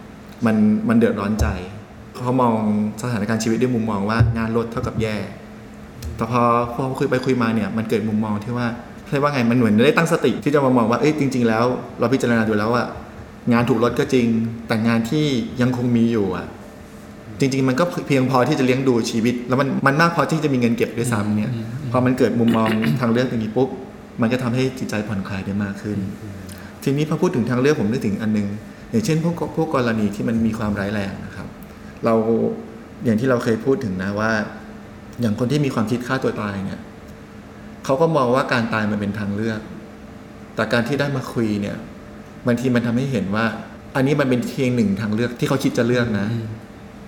มันมันเดือดร้อนใจเขามองสถานการณ์ชีวิตด้วยมุมมองว่างานลดเท่ากับแย่ แต่พอพอคุยไปคุยมาเนี่ยมันเกิดมุมมองที่ว่าเรียกว่าไงมันเหมือนได้ตั้งสติที่จะมามองว่าเอ้ยจริง ๆ แล้ว เราพิจารณาดูแล้วว่างานถูกลดก็จริง แต่งานที่ยังคงมีอยู่อะ จริง ๆ มันก็เพียงพอที่จะเลี้ยงดูชีวิต แล้วมันมันมากพอที่จะมีเงินเก็บด้วยซ้ำเนี่ยพอมันเกิดมุมมองทางเลือกอย่างนี้ปุ๊บมันก็ทำให้จิตใจผ่อนคลายได้มากขึ้น ทีนี้พอพูดถึงทางเลือกผมนึกถึงอันนึง อย่างเช่นพวกพวกกรณีที่มันมีความร้ายแรงนะครับ เราอย่างที่เราเคยพูดถึงนะว่า อย่างคนที่มีความคิดฆ่าตัวตายเนี่ยเขาก็มองว่าการตายมันเป็นทางเลือก แต่การที่ได้มาคุยเนี่ยบางทีมันทำให้เห็นว่า อันนี้มันเป็นเพียงหนึ่งทางเลือกที่เขาคิดจะเลือกนะ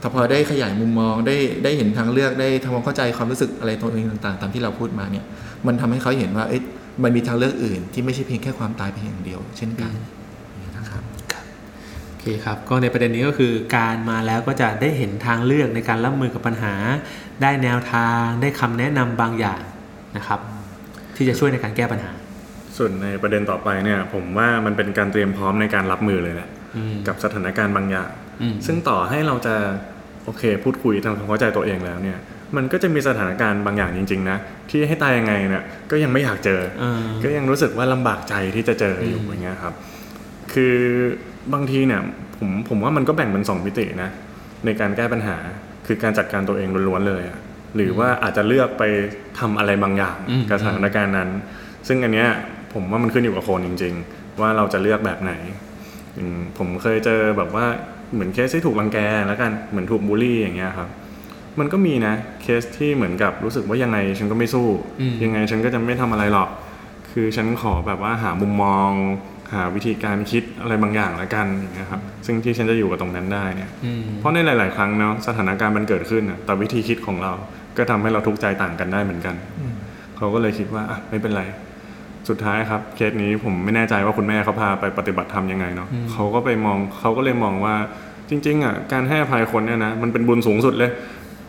แต่พอได้ขยายมุมมองได้ได้เห็นทางเลือกได้ทำความเข้าใจความรู้สึกอะไรตัวเองต่างๆ ตามที่เราพูดมาเนี่ย มันทำให้เขาเห็นว่าเอ๊ะมันมีทางเลือกอื่น ที่ไม่ใช่เพียงแค่ความตายเพียงอย่างเดียว เช่นกันนะครับโอเคครับก็ในประเด็นนี้ก็คือการมาแล้วก็จะได้เห็นทางเลือกในการรับมือกับปัญหา ได้แนวทางได้คำแนะนำบางอย่างนะครับ ที่จะช่วยในการแก้ปัญหา ส่วนในประเด็นต่อไปเนี่ย ผมว่ามันเป็นการเตรียมพร้อมในการรับมือเลยแหละอืมกับสถานการณ์บางอย่างอืมซึ่งต่อให้เราจะ โอเค พูดคุยทำความเข้าใจตัวเองแล้วเนี่ย มันก็จะมีสถานการณ์บางอย่างจริง ๆ นะ ที่ให้ตายยังไงเนี่ยก็ยังไม่อยากเจอเออก็ยังรู้สึกว่าลำบากใจที่จะเจออยู่อืมอย่างเงี้ยครับ คือบางทีเนี่ยผมผมว่ามันก็แบ่งเป็นสองมิตินะ ในการแก้ปัญหาคือการจัดการตัวเองล้วนๆเลยอะหรือว่าอาจจะเลือกไปทำอะไรบางอย่างอืมกับสถานการณ์นั้น ซึ่งอันเนี้ยผมว่ามันขึ้นอยู่กับคนจริง ๆ ว่าเราจะเลือกแบบไหนอืมผมเคยเจอแบบว่า เหมือนเคสที่ถูกรังแกแล้วกันเหมือนถูกบูลลี่อย่างเงี้ยครับ มันก็มีนะเคสที่เหมือนกับรู้สึกว่ายังไงฉันก็ไม่สู้อืมยังไงฉันก็จะไม่ทำอะไรหรอก คือฉันขอแบบว่าหามุมมอง หาวิธีการคิดอะไรบางอย่างละกันอย่างเงี้ยครับซึ่งที่ฉันจะอยู่กับตรงนั้นได้เนี่ยอืมเพราะในหลาย ๆ ครั้งเนาะสถานการณ์มันเกิดขึ้นน่ะแต่วิธีคิดของเราก็ทำให้เราทุกข์ใจต่างกันได้เหมือนกันเขาก็เลยคิดว่าอะไม่เป็นไร สุดท้ายครับเคสนี้ผมไม่แน่ใจว่าคุณแม่เขาพาไปปฏิบัติธรรมยังไงเนาะอืมเขาก็ไปมองเขาก็เลยมองว่าจริง ๆอะการให้อภัยคนเนี่ยนะมันเป็นบุญสูงสุดเลย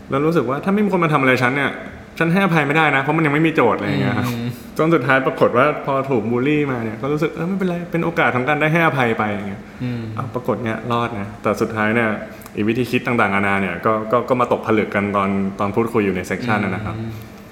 แล้วรู้สึกว่าถ้าไม่มีคนมาทำอะไรฉันเนี่ยฉันให้อภัยไม่ได้นะเพราะมันยังไม่มีโจทย์อะไรอย่างเงี้ยครับอืมจนสุดท้ายปรากฏว่าพอถูกบูลลี่มาเนี่ยก็รู้สึกเออไม่เป็นไรเป็นโอกาสของการได้ให้อภัยไปอย่างเงี้ยอืมอ้าวปรากฏเนี่ยรอดนะแต่สุดท้ายเนี่ยอีกวิธีคิดต่างๆนานาเนี่ยก็ก็ก็มาตกผลึกกันตอนตอนพูดคุยอยู่ใน session นะนะครับ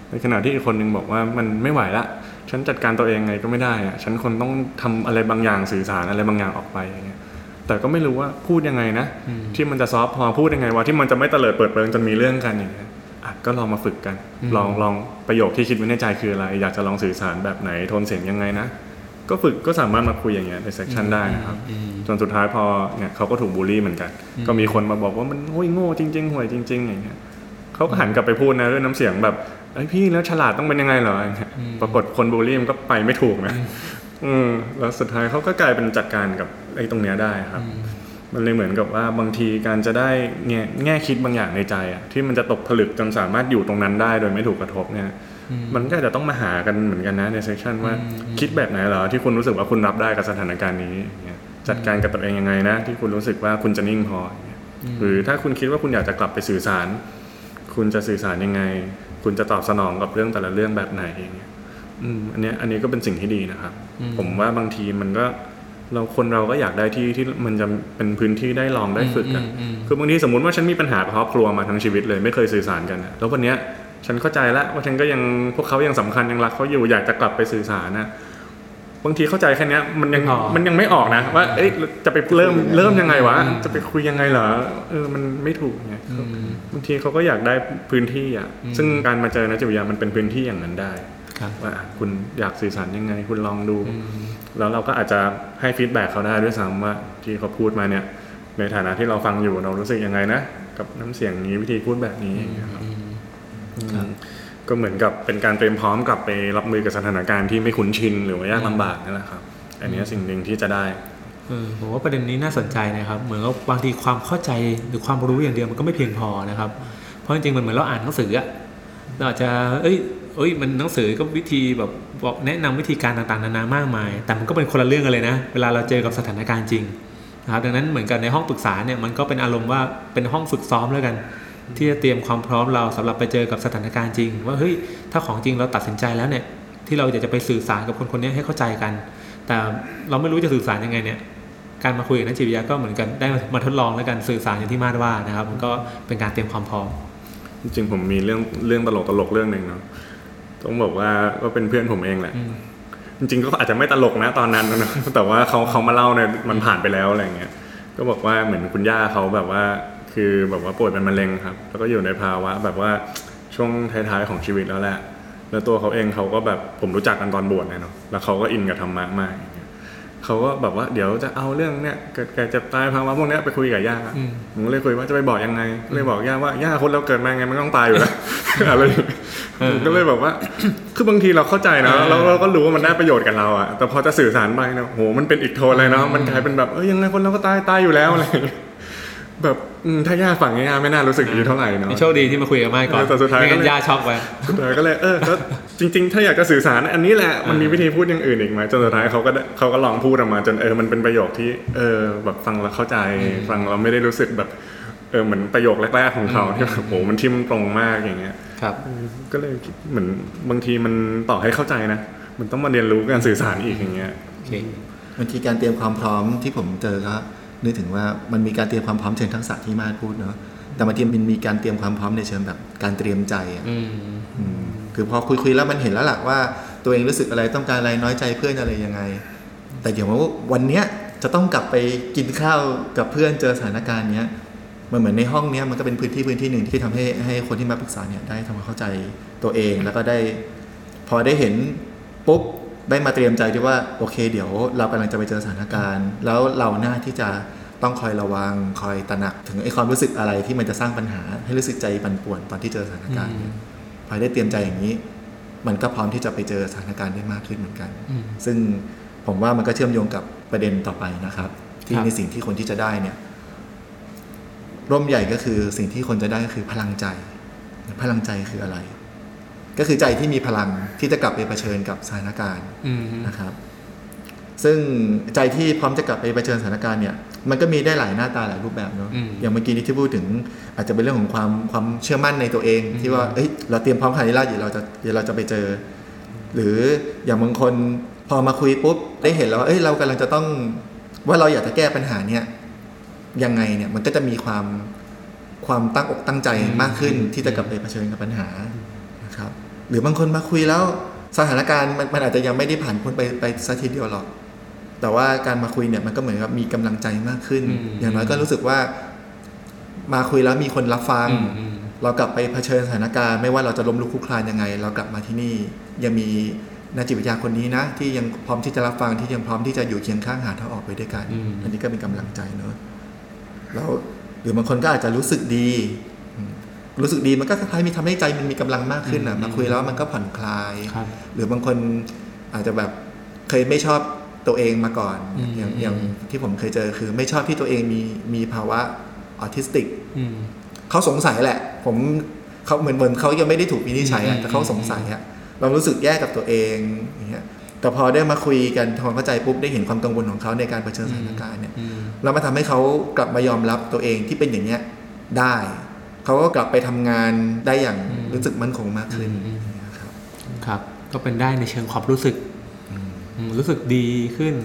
ในขณะที่อีกคนนึงบอกว่ามันไม่ไหวละ ฉันจัดการตัวเองไงก็ไม่ได้อะฉันคนต้องทำอะไรบางอย่างสื่อสารอะไรบางอย่างออกไปอย่างเงี้ยแต่ก็ไม่รู้ว่าพูดยังไงนะอืมที่มันจะ soft พอพูดยังไงว่าที่มันจะไม่เตลิดเปิดเปิงจนมีเรื่องกันอย่างเงี้ยอะก็ลองมาฝึกกันอืมลองลองประโยคที่คิดไว้ในใจคืออะไร อยากจะลองสื่อสารแบบไหนโทนเสียงยังไงนะ ก็ฝึกก็สามารถมาคุยอย่างเงี้ยใน session ได้นะครับอืมจนสุดท้ายพอเนี่ยเขาก็ถูกบูลลี่เหมือนกัน ก็มีคนมาบอกว่ามันโง่โง่จริง ๆห่วยจริง ๆ อย่างเงี้ย เขาก็หันกลับไปพูดนะด้วยน้ำเสียงแบบไอ้ยพี่แล้วฉลาดต้องเป็นยังไงเหรออย่างเงี้ยปรากฏคนบูลลี่มันก็ไปไม่ถูกนะอืมแล้วสุดท้ายเขาก็กลายเป็นจัดการกับไอ้ตรงเนี้ยได้ครับ มันเลยเหมือนกับว่าบางทีการจะได้แง่แง่คิดบางอย่างในใจอะที่มันจะตกผลึกจนสามารถอยู่ตรงนั้นได้โดยไม่ถูกกระทบเนี่ยมันก็อาจจะต้องมาหากันเหมือนกันนะในเซสชันว่าคิดแบบไหนเหรอที่คุณรู้สึกว่าคุณรับได้กับสถานการณ์นี้อย่างเงี้ยจัดการกับตัวเองยังไงนะ ที่คุณรู้สึกว่าคุณจะนิ่งพออย่างเงี้ยหรือถ้าคุณคิดว่าคุณอยากจะกลับไปสื่อสาร คุณจะสื่อสารยังไง คุณจะตอบสนองกับเรื่องแต่ละเรื่องแบบไหนอย่างเงี้ยอืมอันเนี้ยอันนี้ก็เป็นสิ่งที่ดีนะครับ ผมว่าบางทีมันก็เราคนเราก็อยากได้ที่ที่มันจะเป็นพื้นที่ได้ลองได้ฝึกอะอืมอืมอืมคือบางทีสมมติว่าฉันมีปัญหากับครอบครัวมาทั้งชีวิตเลยไม่เคยสื่อสารกันอะแล้ววันเนี้ยฉันเข้าใจแล้วว่าฉันก็ยังพวกเขายังสำคัญยังรักเขาอยู่อยากจะกลับไปสื่อสารนะ บางทีเข้าใจแค่เนี้ยมันยังอ๋อมันยังไม่ออกนะ ว่าเอ๊ะจะไปเริ่มเริ่มยังไงวะ จะไปคุยยังไงเหรอเออมันไม่ถูกไงบางทีเขาก็อยากได้พื้นที่อะซึ่งการมาเจอนะจิตวิทยามันเป็นพื้นที่อย่างนั้นได้ครับว่าอะคุณอยากสื่อสารยังไง คุณลองดู แล้วเราก็อาจจะให้ฟีดแบ็กเขาได้ด้วยซ้ำว่าที่เขาพูดมาเนี่ยในฐานะที่เราฟังอยู่เรารู้สึกยังไงนะ กับน้ำเสียงนี้วิธีพูดแบบนี้อย่างเงี้ยครับอืม ก็เหมือนกับเป็นการเตรียมพร้อมกลับไปรับมือกับสถานการณ์ที่ไม่คุ้นชินหรือว่ายากลำบากนั่นแหละครับ อันนี้สิ่งหนึ่งที่จะได้ผมว่าประเด็นนี้น่าสนใจนะครับ เหมือนกับบางทีความเข้าใจหรือความรู้อย่างเดียวมันก็ไม่เพียงพอนะครับ เพราะจริงๆมันเหมือนเราอ่านหนังสือเราอาจจะ เอ้ยเอ้ยมันหนังสือก็วิธีแบบบอกแนะนำวิธีการต่างๆนานามากมาย แต่มันก็เป็นคนละเรื่องกันเลยนะ เวลาเราเจอกับสถานการณ์จริงนะครับดังนั้นเหมือนกันในห้องปรึกษาเนี่ยมันก็เป็นอารมณ์ว่าเป็นห้องฝึกซ้อมแล้วกัน ที่จะเตรียมความพร้อมเราสำหรับไปเจอกับสถานการณ์จริง ว่าเฮ้ยถ้าของจริงเราตัดสินใจแล้วเนี่ยที่เราอยากจะไปสื่อสารกับคนคนนี้ให้เข้าใจกัน แต่เราไม่รู้จะสื่อสารยังไงเนี่ยการมาคุยกับนักจิตวิทยาก็เหมือนกันได้มาทดลองแล้วกันสื่อสารอย่างที่มาดว่านะครับ มันก็เป็นการเตรียมความพร้อมจริงๆผมมีเรื่องเรื่องตลกตลกๆเรื่องหนึ่งเนาะต้องบอกว่าก็เป็นเพื่อนผมเองแหละอืมจริงๆก็อาจจะไม่ตลกนะตอนนั้นนะแต่ว่าเขาเขามาเล่าเนี่ยมันผ่านไปแล้วอะไรเงี้ยก็บอกว่าเหมือนคุณย่าเขาแบบว่า คือแบบว่าป่วยเป็นมะเร็งครับ แล้วก็อยู่ในภาวะแบบว่าช่วงท้ายๆของชีวิตแล้วแหละ แล้วตัวเขาเองเขาก็แบบผมรู้จักกันตอนบวชเนี่ยเนาะ แล้วเขาก็อินกับธรรมะมากอย่างเงี้ยเขาก็แบบว่าเดี๋ยวจะเอาเรื่องเนี้ยเกิดแก่เจ็บตายภาวะพวกเนี้ยไปคุยกับย่าอืมผมก็เลยคุยว่าจะไปบอกยังไงก็เลยบอกย่าว่าย่าคนเราเกิดมาไงมันต้องตายอยู่แล้วอะไรอย่างเงี้ยผมก็เลยแบบว่า คือบางทีเราเข้าใจนะแล้วเราก็รู้ว่ามันได้ประโยชน์กับเราอะแต่พอจะสื่อสารไปนะโหมันเป็นอีกโทนเลยเนาะมันกลายเป็นแบบเอ้ยยังไงคนเราก็ตายตายอยู่แล้วอะไรอย่างเงี้ย แบบอืมถ้าย่าฝั่งนี้ย่าไม่น่ารู้สึกดีเท่าไหร่เนาะนี่โชคดีที่มาคุยกับไม้ก่อนเออแต่สุดท้ายไม่งั้ก็นเลยย่าช็อกไปสุดท้ายก็เลยเออก็จริง ๆ ถ้าอยากจะสื่อสารอันนี้แหละมันมีวิธีพูดอย่างอื่นอีกไหมจนสุดท้ายเขาก็ได้เขาก็ลองพูดออกมาจนเออมันเป็นประโยคที่เออแบบฟังแล้วเข้าใจฟังเราไม่ได้รู้สึกแบบเออเหมือนประโยคแรกๆของเขาที่แบบโหมันทิมตรงมากอย่างเงี้ยครับก็เลยคิดเหมือนบางทีมันต่อให้เข้าใจนะมันต้องมาเรียนรู้การสื่อสารอีกอย่างเงี้ยโอเคบางทีการเตรียมความพร้อมที่ผมเจอก็ นึกถึงว่ามันมีการเตรียมความพร้อมเชิงทักษะที่มาดพูดเนาะแต่บางทีมันมีการเตรียมความพร้อมในเชิงแบบการเตรียมใจอะอืมอืมคือพอคุยคุยๆแล้วมันเห็นแล้วล่ะว่าตัวเองรู้สึกอะไรต้องการอะไรน้อยใจเพื่อนอะไรยังไง แต่เดี๋ยวว่าวันเนี้ยจะต้องกลับไปกินข้าวกับเพื่อนเจอสถานการณ์เนี้ยมันเหมือนในห้องเนี้ยมันก็เป็นพื้นที่พื้นที่หนึ่งที่ทำให้ให้คนที่มาปรึกษาเนี่ยได้ทำความเข้าใจตัวเองแล้วก็ได้ พอได้เห็นปุ๊บ ได้มาเตรียมใจที่ว่าโอเค เดี๋ยวเรากำลังจะไปเจอสถานการณ์ แล้วเราหน้าที่จะต้องคอยระวังคอยตระหนัก ถึงไอ้ความรู้สึกอะไรที่มันจะสร้างปัญหา ให้รู้สึกใจปั่นป่วนตอนที่เจอสถานการณ์เนี่ยพอได้เตรียมใจอย่างนี้ มันก็พร้อมที่จะไปเจอสถานการณ์ได้มากขึ้นเหมือนกันอืมซึ่งผมว่ามันก็เชื่อมโยงกับประเด็นต่อไปนะครับ ที่ครับในสิ่งที่คนที่จะได้เนี่ย ร่มใหญ่ก็คือสิ่งที่คนจะได้ก็คือพลังใจ พลังใจคืออะไร ก็คือใจที่มีพลังที่จะกลับไปเผชิญกับสถานการณ์อืมนะครับ ซึ่งใจที่พร้อมจะกลับไปเผชิญสถานการณ์เนี่ยมันก็มีได้หลายหน้าตาหลายรูปแบบเนาะอืมอย่างเมื่อกี้นี้ที่พูดถึง อาจจะเป็นเรื่องของความความเชื่อมั่นในตัวเอง ที่ว่าเอ้ยเราเตรียมพร้อมขนาดนี้แล้วเดี๋ยวเราจะเดี๋ยวเราจะไปเจอ หรืออย่างบางคนพอมาคุยปุ๊บได้เห็นแล้วว่าเอ้ยเรากำลังจะต้องว่าเราอยากจะแก้ปัญหาเนี่ยยังไงเนี่ยมันก็จะมีความความตั้งอกตั้งใจมากขึ้นที่จะกลับไปเผชิญกับปัญหานะครับห รือบางคนมาคุยแล้วสถานการณ์มันมันอาจจะยังไม่ได้ผ่านพ้นไปไปสักทีเดียวหรอก แต่ว่าการมาคุยเนี่ยมันก็เหมือนกับมีกำลังใจมากขึ้นอืมอย่างน้อยก็รู้สึกว่า มาคุยแล้วมีคนรับฟังอืมอืมเรากลับไปเผชิญสถานการณ์ไม่ว่าเราจะล้มลุกคลุกคลานยังไง เรากลับมาที่นี่ยังมีนักจิตวิทยาคนนี้นะ ที่ยังพร้อมที่จะรับฟังที่ยังพร้อมที่จะอยู่เคียงข้างหาทางออกไปด้วยกันอืมอันนี้ก็เป็นกำลังใจเนอะแล้วหรือบางคนก็อาจจะรู้สึกดีอืม รู้สึกดีมันก็คล้ายๆมีทำให้ใจมันมีกำลังมากขึ้นอะมาคุยแล้วมันก็ผ่อนคลายครับหรือบางคนอาจจะแบบเคยไม่ชอบตัวเองมาก่อนอืมอย่างอืมอย่างที่ผมเคยเจอคือ ไม่ชอบที่ตัวเองมีมีภาวะออทิสติกอืมเขาสงสัยแหละ ผมเขาเหมือนเหมือนเขายังไม่ได้ถูกวินิจฉัยอือะมแต่เขาสงสัยอะเรารู้สึกแย่กับตัวเองอย่างเงี้ยแต่พอได้มาคุยกันทำความเข้าใจปุ๊บได้เห็นความกังวลของเขาในการเผชิญสถานการณ์เนี่ยอืมแล้วมาทำให้เขากลับมายอมรับตัวเองที่เป็นอย่างเงี้ยได้ เขาก็กลับไปทำงานได้อย่างอืมรู้สึกมั่นคงมากขึ้นอืมนะครับครับ ก็เป็นได้ในเชิงความรู้สึกอืมรู้สึกดีขึ้น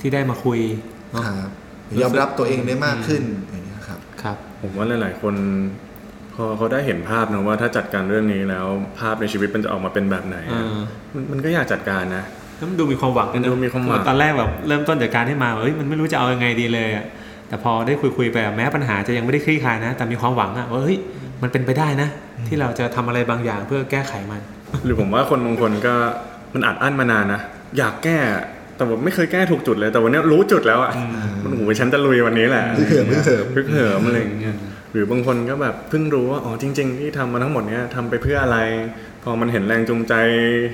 ที่ได้มาคุยเนอะครับรู้สึกยอมรับตัวเองได้มากขึ้นอย่างเงี้ยครับครับ ผมว่าหลาย ๆ คนพอเขาได้เห็นภาพนะว่าถ้าจัดการเรื่องนี้แล้วภาพในชีวิตมันจะออกมาเป็นแบบไหนอะอ่ามันมันก็อยากจัดการนะแล้วมันดูมีความหวังกันนะดูมีความหวังตอนแรกแบบเริ่มต้นจากการที่มาเอ้ยมันไม่รู้จะเอายังไงดีเลยอะ แต่พอได้คุยคุยๆไปอะแม้ปัญหาจะยังไม่ได้คลี่คลายนะ แต่มีความหวังอะว่าเฮ้ยมันเป็นไปได้นะ ที่เราจะทำอะไรบางอย่างเพื่อแก้ไขมัน หรือผมว่าคนบางคนก็มันอัดอั้นมานานนะอยากแก้แต่ว่าไม่เคยแก้ถูกจุดเลย แต่วันนี้รู้จุดแล้วอะมันโอ้โหฉันจะลุยวันนี้แหละฮึกเหิมฮึกเหิมฮึกเหิมอะไรอย่างเงี้ยหรือบางคนก็แบบเพิ่งรู้ว่าอ๋อจริง ๆ ที่ทำมาทั้งหมดเนี้ยทำไปเพื่ออะไร พอมันเห็นแรงจูงใจ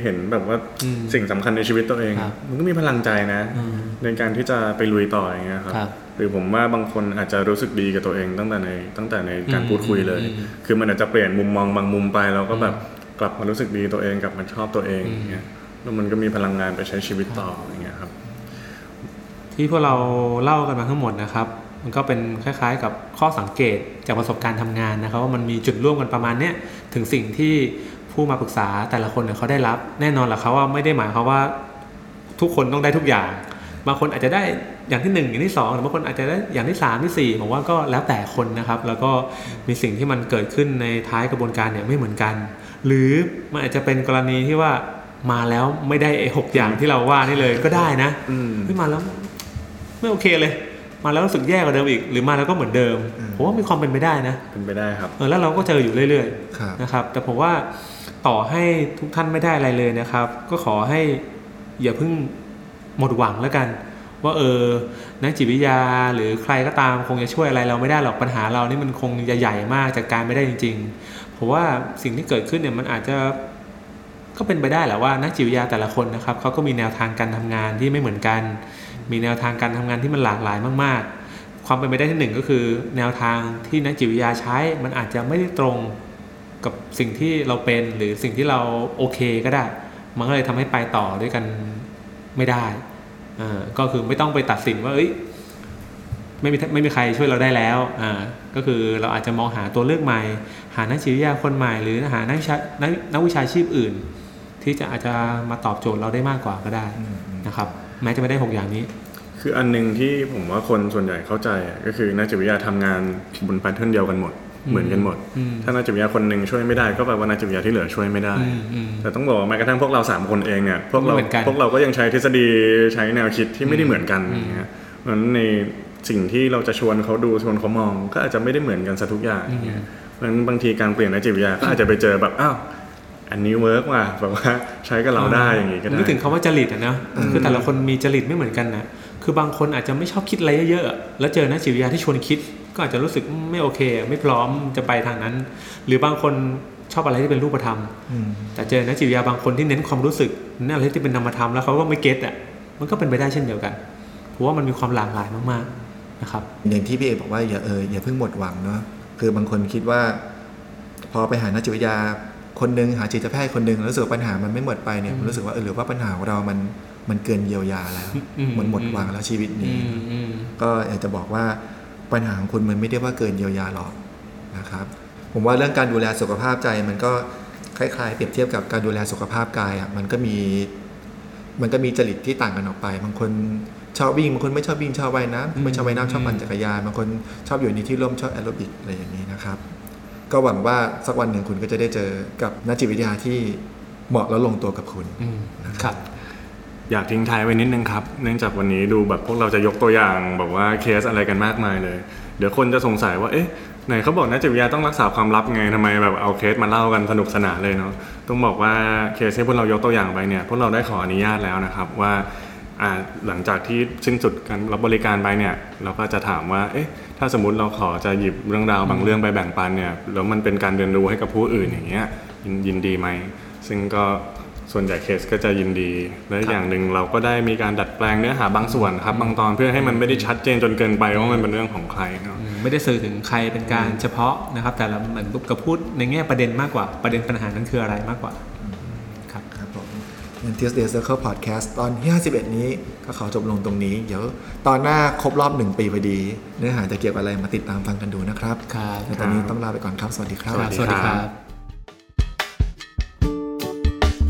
เห็นแบบว่าอืมสิ่งสำคัญในชีวิตตัวเองครับมันก็มีพลังใจนะอืมในการที่จะไปลุยต่ออย่างเงี้ยครับครับ หรือผมว่าบางคนอาจจะรู้สึกดีกับตัวเองตั้งแต่ในตั้งแต่ในการอืมพูดคุยเลยอืมคือมันอาจจะเปลี่ยนมุมมองบางมุมไปเราก็แบบกลับมารู้สึกดีตัวเองกลับมาชอบตัวเองอย่างเงี้ยแล้วมันก็มีพลังงานไปใช้ชีวิตต่ออย่างเงี้ยครับ ที่พวกเราเล่ากันมาทั้งหมดนะครับ มันก็เป็นคล้าย ๆ กับข้อสังเกตจากประสบการณ์ทำงานนะครับ ว่ามันมีจุดร่วมกันประมาณเนี้ยถึงสิ่งที่ผู้มาปรึกษาแต่ละคนเนี่ยเขาได้รับ แน่นอนแหละครับว่าไม่ได้หมายความว่าทุกคนต้องได้ทุกอย่าง บางคนอาจจะได้อย่างที่หนึ่งอย่างที่สองหรือบางคนอาจจะได้อย่างที่สามที่สี่ผมว่าก็แล้วแต่คนนะครับ แล้วก็มีสิ่งที่มันเกิดขึ้นในท้ายกระบวนการเนี่ยไม่เหมือนกัน หรือมันอาจจะเป็นกรณีที่ว่ามาแล้วไม่ได้ไอ้หกอย่างที่เราว่านี่เลยก็ได้นะอืมเฮ้ยมาแล้วไม่โอเคเลย มาแล้วรู้สึกแย่กว่าเดิมอีก หรือมาแล้วก็เหมือนเดิมอืมผมว่ามีความเป็นไปได้นะเป็นไปได้ครับเออแล้วเราก็เจออยู่เรื่อยครับๆนะครับ แต่ผมว่าต่อให้ทุกท่านไม่ได้อะไรเลยนะครับ ก็ขอให้อย่าเพิ่ง หมดหวังแล้วกัน ว่าเออนักจิตวิทยาหรือใครก็ตามคงจะช่วยอะไรเราไม่ได้หรอกปัญหาเรานี่มันคงใหญ่ๆมากจัดการไม่ได้จริงๆเพราะว่าสิ่งที่เกิดขึ้นเนี่ยมันอาจจะก็เป็นไปได้แหละว่านักจิตวิทยาแต่ละคนนะครับเขาก็มีแนวทางการทำงานที่ไม่เหมือนกัน มีแนวทางการทำงานที่มันหลากหลายมาก ๆ ความเป็นไปได้ที่หนึ่งก็คือ แนวทางที่นักจิตวิทยาใช้ มันอาจจะไม่ได้ตรงกับสิ่งที่เราเป็นหรือสิ่งที่เราโอเคก็ได้ มันก็เลยทำให้ไปต่อด้วยกัน ไม่ได้อ่าก็คือไม่ต้องไปตัดสินว่าเอ้ยไม่มีไม่มีใครช่วยเราได้แล้วอ่าก็คือเราอาจจะมองหาตัวเลือกใหม่ หานักจิตวิทยาคนใหม่ หรือหานักวิชานักนักวิชาชีพอื่น ที่จะอาจจะมาตอบโจทย์เราได้มากกว่าก็ได้นะครับแม้จะไม่ได้หกอย่างนี้ คืออันหนึ่งที่ผมว่าคนส่วนใหญ่เข้าใจอะก็คือนักจิตวิทยาทำงานบนแพทเทิร์นเดียวกันหมด เหมือนกันหมดอืมถ้านักจิตวิทยาคนหนึ่งช่วยไม่ได้ก็แปลว่านักจิตวิทยาที่เหลือช่วยไม่ได้อืมอืมแต่ต้องบอกว่าแม้กระทั่งพวกเราสามคนเองเนี่ยพวกเราไม่เหมือนกันพวกเราก็ยังใช้ทฤษฎีใช้แนวคิดที่ไม่ได้เหมือนกันอืมอย่างเงี้ยเพราะฉะนั้นในสิ่งที่เราจะชวนเขาดูชวนเขามอง ก็อาจจะไม่ได้เหมือนกันซะทุกอย่างอย่างเงี้ยเพราะฉะนั้นบางทีการเปลี่ยนนักจิตวิทยาก็อาจจะไปเจอแบบอ้าวอันนี้เวิร์กว่ะแบบว่าใช้กับเราได้อย่างงี้ก็ได้นึกถึงคำว่าจริตอะเนอะคือแต่ละคนมีจริตไม่เหมือนกันนะ คือบางคนอาจจะไม่ชอบคิดอะไรเยอะๆอะแล้วเจอนักจิตวิทยาที่ชวนคิด ก็อาจจะรู้สึกไม่โอเค ไม่พร้อมจะไปทางนั้น หรือบางคนชอบอะไรที่เป็นรูปธรรมอืมแต่เจอนักจิตวิทยาบางคนที่เน้นความรู้สึกเน้นอะไรที่เป็นนามธรรมแล้วเขาก็ไม่เก็ตอะมันก็เป็นไปได้เช่นเดียวกันเพราะว่ามันมีความหลากหลายมากๆนะครับ อย่างที่พี่เอบอกว่าอย่าเอออย่าเพิ่งหมดหวังเนาะคือบางคนคิดว่า พอไปหานักจิตวิทยาคนหนึงหาจิตแพทย์คนหนึงแล้วรู้สึกว่าปัญหามันไม่หมดไปเนี่ยมันรู้สึกว่าเออหรือว่าปัญหาของเรามัน มันเกินเยียวยาแล้วอืมมันหมดหวังแล้วชีวิตอืนี้มอืมก็อยากจะบอกว่าปัญหาของคุณมันไม่ได้ว่าเกินเยียวยาหรอกนะครับ ผมว่าเรื่องการดูแลสุขภาพใจมันก็คล้ายๆ เปรียบเทียบกับการดูแลสุขภาพกายอะมันก็มี มันก็มีจริตที่ต่างกันออกไปบางคนชอบวิ่งบางคนไม่ชอบวิ่งชอบว่ายน้ำไม่ชอบว่ายน้ำชอบปั่นจักรยานบางคนชอบอยู่ในที่ร่มชอบแอโรบิกอะไรอย่างนี้นะครับ ก็หวังว่าสักวันหนึ่งคุณก็จะได้เจอกับนักจิตวิทยาที่เหมาะและลงตัวกับคุณอืมครับ อยากทิ้งท้ายไว้นิดนึงครับ เนื่องจากวันนี้ดูแบบพวกเราจะยกตัวอย่างแบบว่าเคสอะไรกันมากมายเลย เดี๋ยวคนจะสงสัยว่าเอ๊ะไหนเขาบอกนักจิตวิทยาต้องรักษาความลับไงทำไมแบบเอาเคสมาเล่ากันสนุกสนานเลยเนาะต้องบอกว่าเคสที่พวกเรายกตัวอย่างไปเนี่ยพวกเราได้ขออนุญาตแล้วนะครับว่าหลังจากที่สิ้นสุดการรับบริการไปเนี่ยเราก็จะถามว่าเอ๊ะถ้าสมมติเราขอจะหยิบเรื่องราวบางเรื่องไปแบ่งปันเนี่ยแล้วมันเป็นการเรียนรู้ให้กับผู้อื่นอย่างเงี้ยยินดีไหมซึ่งก็ ส่วนใหญ่เคสก็จะยินดี และอย่างหนึ่งเราก็ได้มีการดัดแปลงเนื้อหาบางส่วนครับ บางตอนเพื่อให้มันไม่ได้ชัดเจนจนเกินไปว่ามันเป็นเรื่องของใครเนาะอืมไม่ได้สื่อถึงใครเป็นการเฉพาะนะครับ แต่ละเหมือนกับพูดในแง่ประเด็นมากกว่าประเด็นปัญหานั้นคืออะไรมากกว่าครับครับผมงั้น Tuesday Circle Podcast ตอนที่51 นี้ก็ขอจบลงตรงนี้ เดี๋ยวตอนหน้าครบรอบหนึ่งปีพอดี เนื้อหาจะเกี่ยวกับอะไรมาติดตามฟังกันดูนะครับครับและตอนนี้ต้องลาไปก่อนครับ สวัสดีครับครับสวัสดีครับ